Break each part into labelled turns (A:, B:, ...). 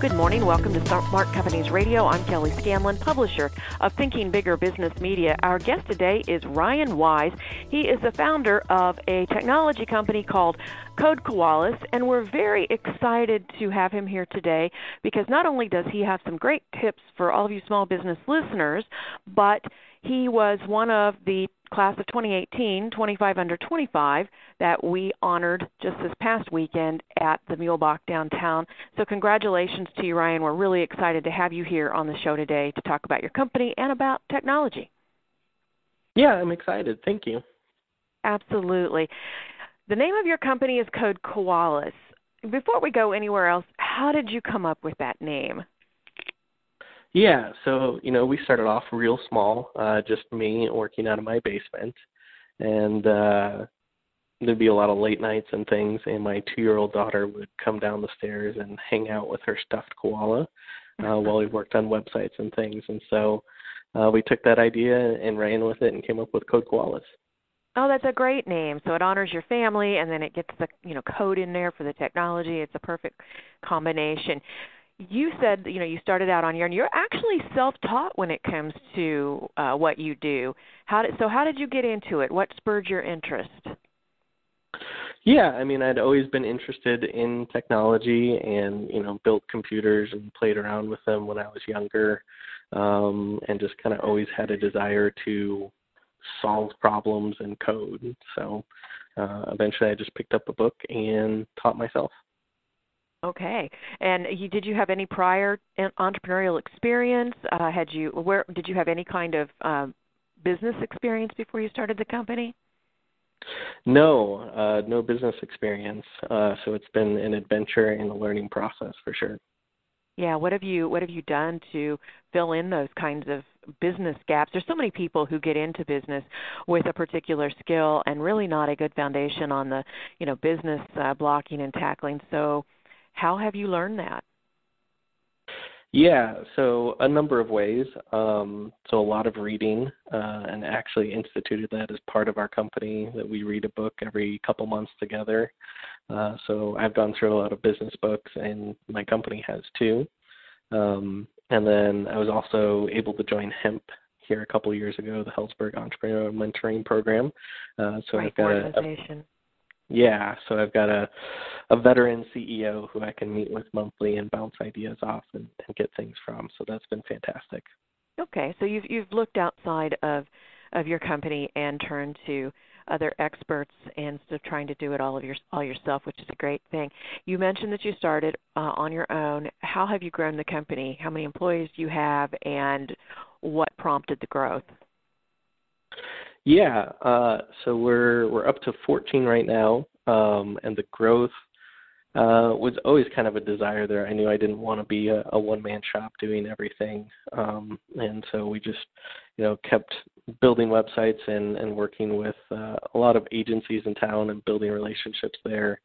A: Good morning. Welcome to Smart Companies Radio. I'm Kelly Scanlon, publisher of Thinking Bigger Business Media. Our guest today is Ryan Wise. He is the founder of a technology company called Code Koalas, and we're very excited to have him here today because not only does he have some great tips for all of you small business listeners, but he was one of the class of 2018, 25 under 25, that we honored just this past weekend at the Muehlebach downtown. So, congratulations to you, Ryan. We're really excited to have you here on the show today to talk about your company and about technology.
B: Yeah, I'm excited. Thank you.
A: Absolutely. The name of your company is Code Koalas. Before we go anywhere else, how did you come up with that name?
B: Yeah, so you know, we started off real small, uh, just me working out of my basement, and uh, there'd be a lot of late nights and things. And my two-year-old daughter would come down the stairs and hang out with her stuffed koala uh, while we worked on websites and things. And so uh, we took that idea and ran with it and came up with Code Koalas.
A: Oh, that's a great name. So it honors your family, and then it gets the you know code in there for the technology. It's a perfect combination you said you know you started out on your own. You're actually self-taught when it comes to uh, what you do. How did so? How did you get into it? What spurred your interest?
B: Yeah, I mean, I'd always been interested in technology, and you know, built computers and played around with them when I was younger, um, and just kind of always had a desire to solve problems and code. So uh, eventually, I just picked up a book and taught myself.
A: Okay. And you, did you have any prior entrepreneurial experience? Uh, had you where did you have any kind of uh, business experience before you started the company?
B: No, uh, no business experience. Uh, so it's been an adventure and a learning process for sure.
A: Yeah. What have you What have you done to fill in those kinds of business gaps? There's so many people who get into business with a particular skill and really not a good foundation on the you know business uh, blocking and tackling. So how have you learned that?
B: Yeah, so a number of ways. Um, so a lot of reading, uh, and actually instituted that as part of our company that we read a book every couple months together. Uh, so I've gone through a lot of business books, and my company has too. Um, and then I was also able to join HEMP here a couple years ago, the Helzberg Entrepreneur Mentoring Program. Uh, so
A: Great
B: I've got
A: organization.
B: a, yeah, so I've got a a veteran CEO who I can meet with monthly and bounce ideas off and, and get things from. So that's been fantastic.
A: Okay, so you've you've looked outside of of your company and turned to other experts instead of trying to do it all of your all yourself, which is a great thing. You mentioned that you started uh, on your own. How have you grown the company? How many employees do you have, and what prompted the growth?
B: Yeah, uh, so we're we're up to 14 right now, um, and the growth uh, was always kind of a desire there. I knew I didn't want to be a, a one-man shop doing everything, um, and so we just, you know, kept building websites and and working with uh, a lot of agencies in town and building relationships there.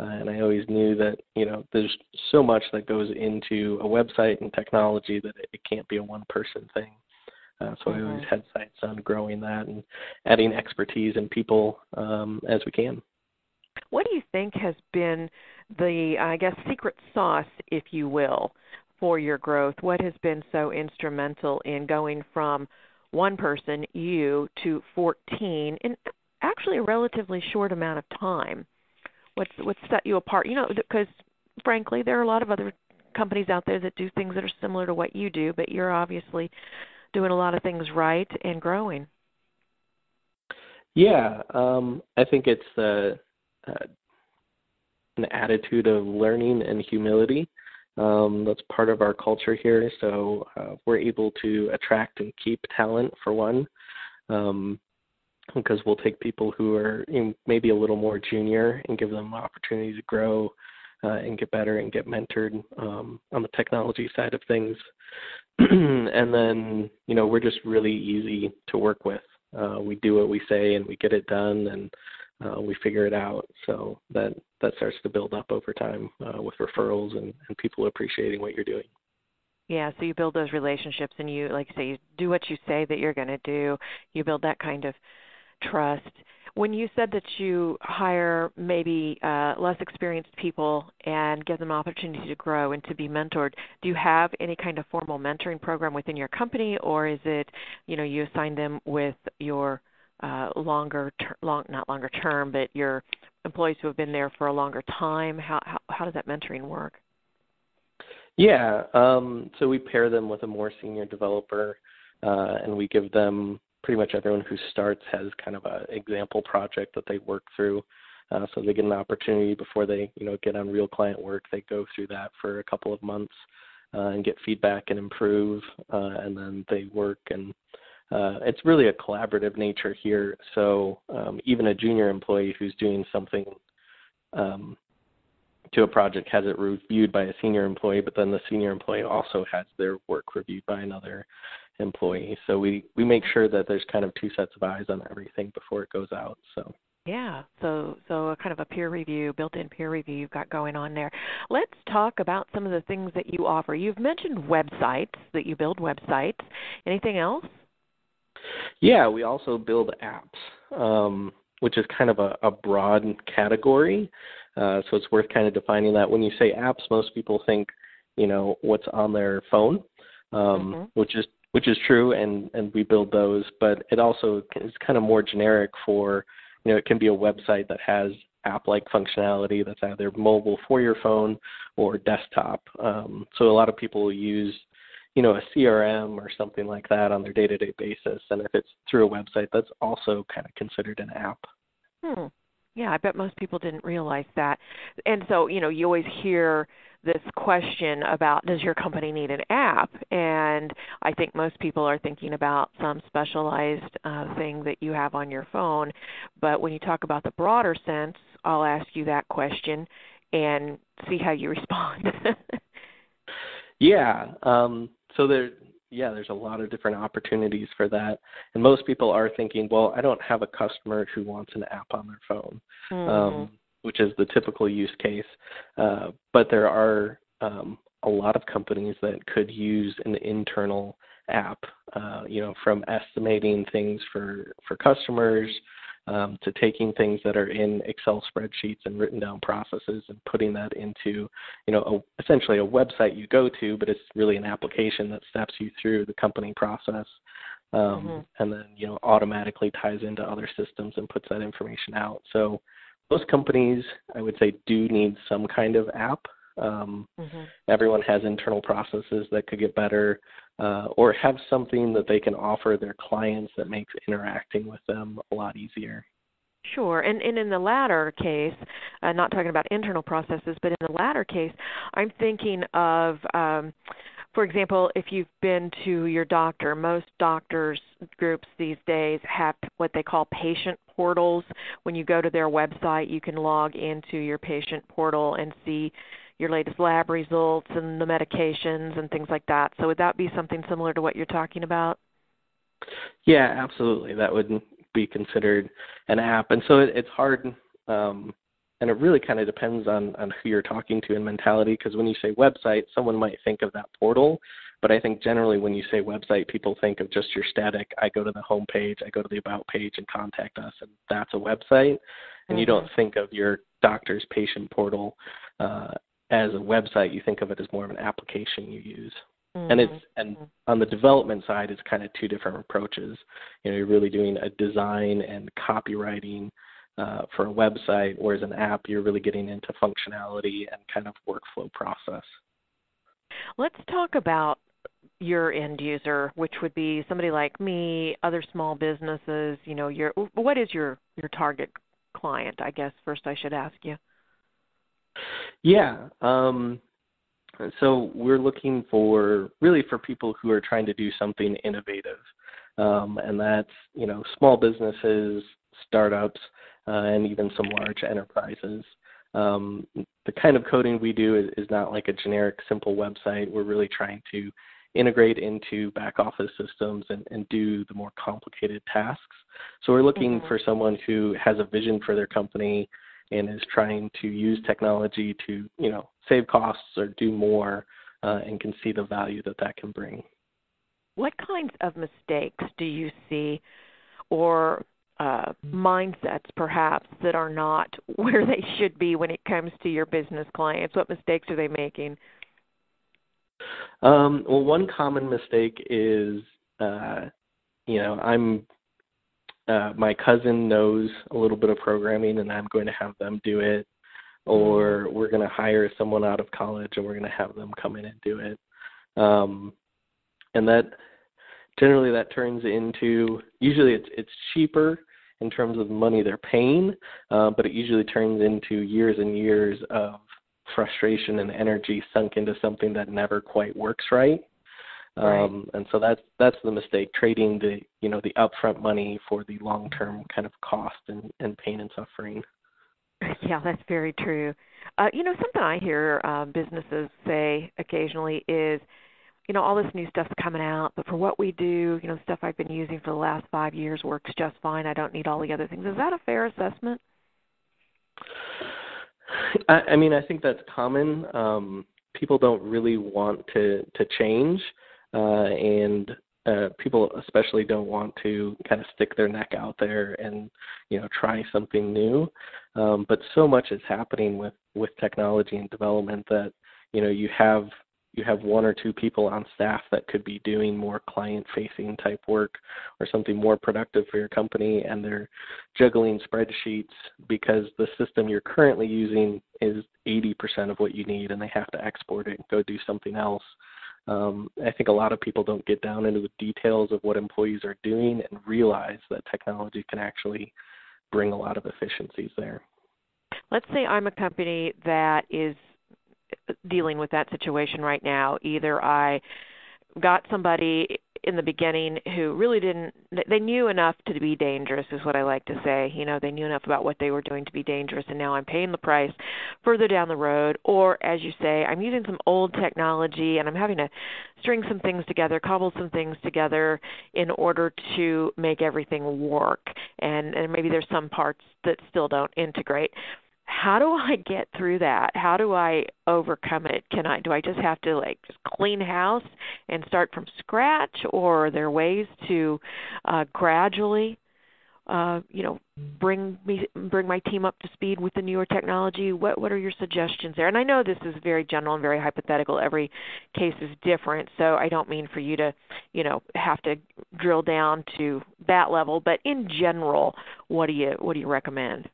B: Uh, and I always knew that you know there's so much that goes into a website and technology that it, it can't be a one-person thing. Uh, so mm-hmm. I always had sights on growing that and adding expertise and people um, as we can.
A: What do you think has been the, I guess, secret sauce, if you will, for your growth? What has been so instrumental in going from one person, you, to 14 in actually a relatively short amount of time? What's what set you apart? You know, because frankly, there are a lot of other companies out there that do things that are similar to what you do, but you're obviously doing a lot of things right and growing.
B: Yeah, um, I think it's uh, uh, an attitude of learning and humility. Um, that's part of our culture here. So uh, we're able to attract and keep talent for one, um, because we'll take people who are in maybe a little more junior and give them opportunity to grow uh, and get better and get mentored um, on the technology side of things. and then, you know, we're just really easy to work with. Uh, we do what we say and we get it done and uh, we figure it out. So that that starts to build up over time uh, with referrals and, and people appreciating what you're doing.
A: Yeah, so you build those relationships and you like you say you do what you say that you're going to do. You build that kind of trust. When you said that you hire maybe uh, less experienced people and give them opportunity to grow and to be mentored, do you have any kind of formal mentoring program within your company, or is it, you know, you assign them with your uh, longer, ter- long, not longer term, but your employees who have been there for a longer time? How how, how does that mentoring work?
B: Yeah, um, so we pair them with a more senior developer, uh, and we give them pretty much everyone who starts has kind of an example project that they work through. Uh, so they get an opportunity before they, you know, get on real client work. They go through that for a couple of months uh, and get feedback and improve, uh, and then they work. And uh, it's really a collaborative nature here. So um, even a junior employee who's doing something um, to a project has it reviewed by a senior employee, but then the senior employee also has their work reviewed by another employee. So we we make sure that there's kind of two sets of eyes on everything before it goes out. So
A: yeah, so so a kind of a peer review, built-in peer review you've got going on there. Let's talk about some of the things that you offer. You've mentioned websites that you build websites. Anything else?
B: Yeah, we also build apps, um, which is kind of a, a broad category. Uh, so it's worth kind of defining that. When you say apps, most people think, you know, what's on their phone, um, mm-hmm. which is which is true, and and we build those. But it also is kind of more generic for, you know, it can be a website that has app-like functionality that's either mobile for your phone or desktop. Um, so a lot of people use, you know, a CRM or something like that on their day-to-day basis, and if it's through a website, that's also kind of considered an app.
A: Hmm. Yeah, I bet most people didn't realize that. And so, you know, you always hear this question about does your company need an app? And I think most people are thinking about some specialized uh, thing that you have on your phone. But when you talk about the broader sense, I'll ask you that question and see how you respond.
B: yeah. Um, so there, yeah, there's a lot of different opportunities for that. And most people are thinking, well, I don't have a customer who wants an app on their phone. Mm-hmm. Um, which is the typical use case. Uh, but there are um, a lot of companies that could use an internal app, uh, you know, from estimating things for for customers um, to taking things that are in Excel spreadsheets and written down processes and putting that into, you know, a, essentially a website you go to, but it's really an application that steps you through the company process. Um, mm-hmm. and then you know automatically ties into other systems and puts that information out. So most companies, I would say, do need some kind of app. Um, mm-hmm. Everyone has internal processes that could get better, uh, or have something that they can offer their clients that makes interacting with them a lot easier.
A: Sure, and, and in the latter case, uh, not talking about internal processes, but in the latter case, I'm thinking of um, for example, if you've been to your doctor, most doctors groups these days have what they call patient portals. When you go to their website, you can log into your patient portal and see your latest lab results and the medications and things like that. So would that be something similar to what you're talking about?
B: Yeah, absolutely. That would be considered an app. And so it, it's hard um, and it really kind of depends on on who you're talking to and mentality because when you say website someone might think of that portal but i think generally when you say website people think of just your static i go to the home page i go to the about page and contact us and that's a website and mm-hmm. you don't think of your doctor's patient portal uh, as a website you think of it as more of an application you use mm-hmm. and it's and mm-hmm. on the development side it's kind of two different approaches you know you're really doing a design and copywriting uh, for a website, whereas an app, you're really getting into functionality and kind of workflow process.
A: Let's talk about your end user, which would be somebody like me, other small businesses. You know, your what is your your target client? I guess first I should ask you.
B: Yeah. Um, so we're looking for really for people who are trying to do something innovative, um, and that's you know small businesses, startups, uh, and even some large enterprises. Um, the kind of coding we do is, is not like a generic, simple website. We're really trying to integrate into back office systems and, and do the more complicated tasks. So we're looking mm-hmm. for someone who has a vision for their company and is trying to use technology to, you know, save costs or do more uh, and can see the value that that can bring.
A: What kinds of mistakes do you see or uh, mindsets perhaps that are not where they should be when it comes to your business clients? What mistakes are they making?
B: Um, well, one common mistake is, uh, you know, I'm uh, my cousin knows a little bit of programming, and I'm going to have them do it, or we're going to hire someone out of college, and we're going to have them come in and do it. Um, and that generally that turns into usually it's it's cheaper in terms of the money they're paying, uh, but it usually turns into years and years of frustration and energy sunk into something that never quite works right. Um, and so that's that's the mistake trading the you know the upfront money for the long term kind of cost and, and pain and suffering.
A: Yeah, that's very true. Uh, you know, something I hear uh, businesses say occasionally is, you know, all this new stuff's coming out, but for what we do, you know, stuff I've been using for the last five years works just fine. I don't need all the other things. Is that a fair assessment?
B: I, I mean, I think that's common. Um, people don't really want to to change, and uh, people especially don't want to kind of stick their neck out there and you know try something new. Um, but so much is happening with with technology and development that you know you have you have one or two people on staff that could be doing more client facing type work or something more productive for your company and they're juggling spreadsheets because the system you're currently using is 80% of what you need and they have to export it and go do something else. Um, I think a lot of people don't get down into the details of what employees are doing and realize that technology can actually bring a lot of efficiencies there.
A: Let's say I'm a company that is dealing with that situation right now. Either I got somebody in the beginning who really didn't they knew enough to be dangerous is what I like to say. You know, they knew enough about what they were doing to be dangerous and now I'm paying the price further down the road or as you say, I'm using some old technology and I'm having to string some things together, cobble some things together in order to make everything work. And and maybe there's some parts that still don't integrate how do I get through that? How do I overcome it? Can I do I just have to like just clean house and start from scratch or are there ways to uh gradually uh you know bring me bring my team up to speed with the newer technology? What what are your suggestions there? And I know this is very general and very hypothetical. Every case is different, so I don't mean for you to, you know, have to drill down to that level, but in general, what do you what do you recommend?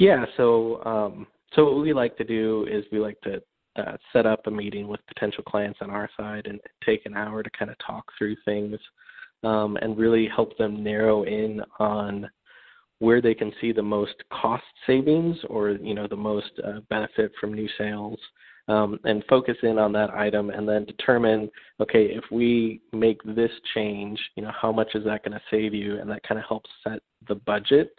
B: Yeah, so um, so what we like to do is we like to uh, set up a meeting with potential clients on our side and take an hour to kind of talk through things um, and really help them narrow in on where they can see the most cost savings or you know the most uh, benefit from new sales um, and focus in on that item and then determine okay if we make this change you know how much is that going to save you? And that kind of helps set the budget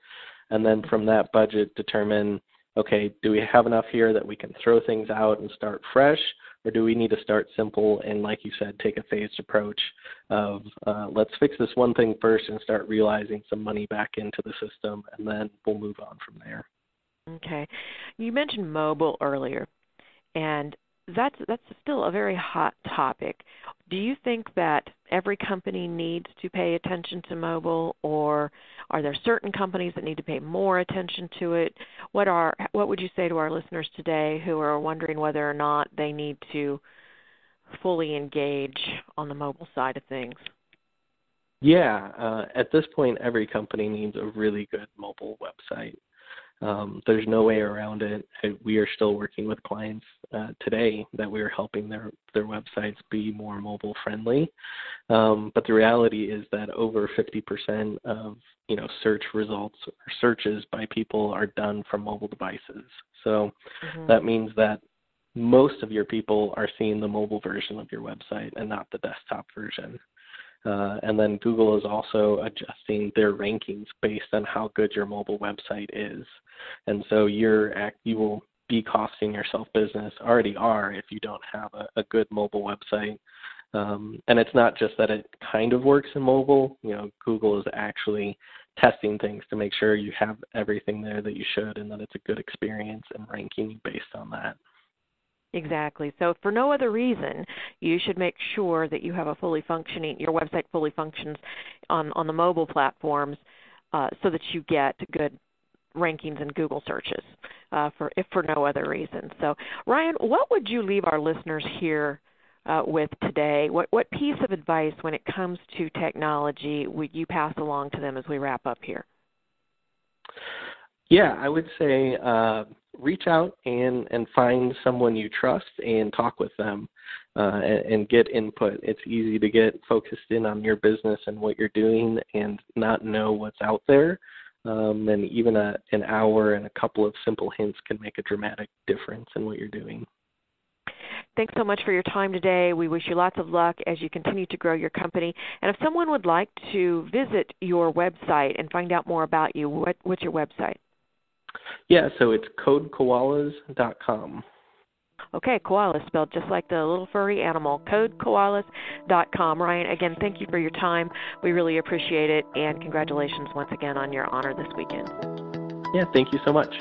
B: and then from that budget determine okay do we have enough here that we can throw things out and start fresh? Or do we need to start simple and like you said take a phased approach of uh, let's fix this one thing first and start realizing some money back into the system and then we'll move on from there.
A: Okay. You mentioned mobile earlier and that's that's still a very hot topic. Do you think that every company needs to pay attention to mobile, or are there certain companies that need to pay more attention to it? What are what would you say to our listeners today who are wondering whether or not they need to fully engage on the mobile side of things?
B: Yeah, uh, at this point, every company needs a really good mobile website. Um, there's no way around it. We are still working with clients uh, today that we are helping their their websites be more mobile friendly. Um, but the reality is that over 50% of you know search results or searches by people are done from mobile devices. So mm-hmm. that means that most of your people are seeing the mobile version of your website and not the desktop version. Uh, and then Google is also adjusting their rankings based on how good your mobile website is. And so you're you will be costing yourself business, already are if you don't have a, a good mobile website. Um, and it's not just that it kind of works in mobile. You know, Google is actually testing things to make sure you have everything there that you should and that it's a good experience and ranking based on that.
A: Exactly. So for no other reason, you should make sure that you have a fully functioning your website fully functions on on the mobile platforms uh, so that you get good rankings in Google searches uh, for if for no other reason. So Ryan, what would you leave our listeners here uh, with today? What what piece of advice when it comes to technology would you pass along to them as we wrap up here?
B: Yeah, I would say uh, reach out and and find someone you trust and talk with them uh, and, and get input. It's easy to get focused in on your business and what you're doing and not know what's out there. Um, and even a, an hour and a couple of simple hints can make a dramatic difference in what you're doing.
A: Thanks so much for your time today. We wish you lots of luck as you continue to grow your company. And if someone would like to visit your website and find out more about you, what, what's your website?
B: Yeah, so it's codekoalas.com.
A: Okay, koalas spelled just like the little furry animal. Codekoalas.com. Ryan, again, thank you for your time. We really appreciate it, and congratulations once again on your honor this weekend.
B: Yeah, thank you so much.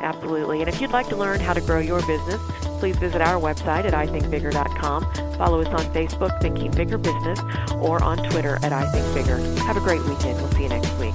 A: Absolutely. And if you'd like to learn how to grow your business, please visit our website at ithinkbigger.com. Follow us on Facebook, Thinking Bigger Business, or on Twitter at ithinkbigger. Have a great weekend. We'll see you next week.